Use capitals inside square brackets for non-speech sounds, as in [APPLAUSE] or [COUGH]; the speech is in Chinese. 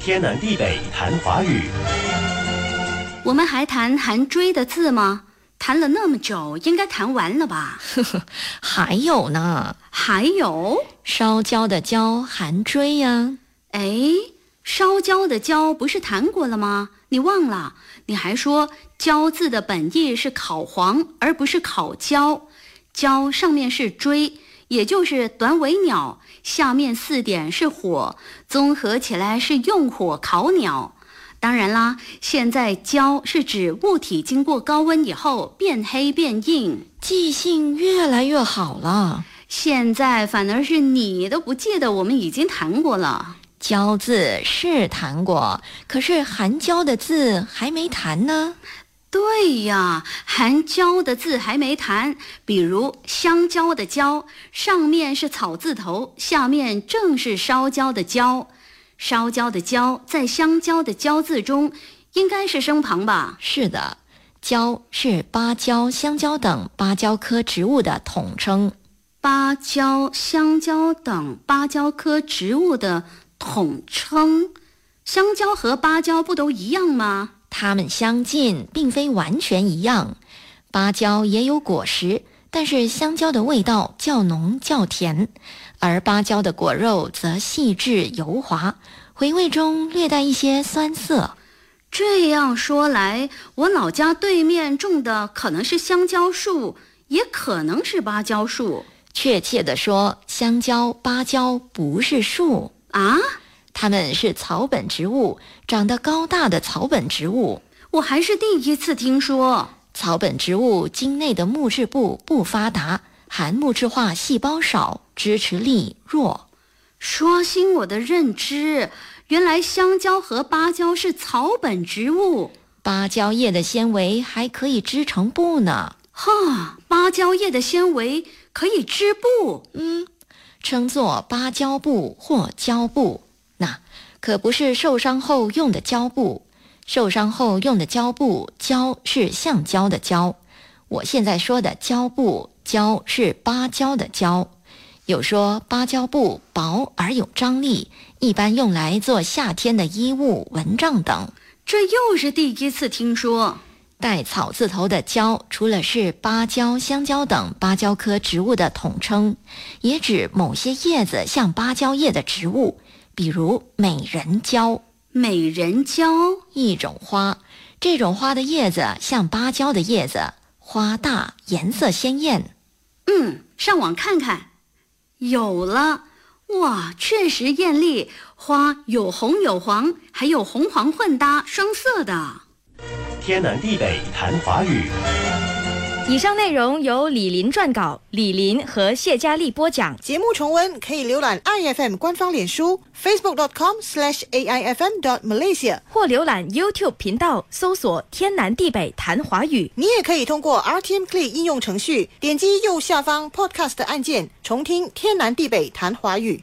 天南地北谈华语。我们还谈含“追”的字吗？谈了那么久，应该谈完了吧？呵 [LAUGHS] 呵还有呢，还有烧焦的焦含“追”呀。哎，烧焦的焦不是谈过了吗？你忘了？你还说“焦”字的本意是烤黄，而不是烤焦。焦上面是“追”，也就是短尾鸟，下面四点是火，综合起来是用火烤鸟。当然啦，现在焦是指物体经过高温以后变黑变硬。记性越来越好了，现在反而是你都不记得我们已经谈过了。焦字是谈过，可是含焦的字还没谈呢。对呀，含焦的字还没谈，比如香蕉的蕉，上面是草字头，下面正是烧焦的焦。烧焦的焦在香蕉的蕉字中应该是声旁吧？是的，蕉是芭蕉、香蕉等芭蕉科植物的统称。芭蕉、香蕉等芭蕉科植物的统称，香蕉和芭蕉不都一样吗？它们相近，并非完全一样。芭蕉也有果实，但是香蕉的味道较浓较甜。而芭蕉的果肉则细致油滑，回味中略带一些酸涩。这样说来，我老家对面种的可能是香蕉树，也可能是芭蕉树。确切地说，香蕉、芭蕉不是树啊，它们是草本植物，长得高大的草本植物。我还是第一次听说，草本植物茎内的木质部不发达。含木质化细胞少，支持力弱，刷新我的认知。原来香蕉和芭蕉是草本植物，芭蕉叶的纤维还可以织成布呢。哈，芭蕉叶的纤维可以织布，嗯，称作芭蕉布或胶布。那可不是受伤后用的胶布，受伤后用的胶布，胶是橡胶的胶。我现在说的胶布。胶是芭蕉的胶，有说芭蕉布薄而有张力，一般用来做夏天的衣物、蚊帐等。这又是第一次听说。带草字头的蕉，除了是芭蕉、香蕉等芭蕉科植物的统称，也指某些叶子像芭蕉叶的植物，比如美人蕉。美人蕉一种花，这种花的叶子像芭蕉的叶子，花大，颜色鲜艳。嗯，上网看看，有了哇，确实艳丽，花有红有黄，还有红黄混搭双色的。天南地北谈华语。以上内容由李林撰稿，李林和谢佳丽播讲。节目重温可以浏览 iFM 官方脸书 facebook.com/aifm.malaysia，或浏览 YouTube 频道搜索“天南地北谈华语”。你也可以通过 RTM Play 应用程序点击右下方 Podcast 按键，重听“天南地北谈华语”。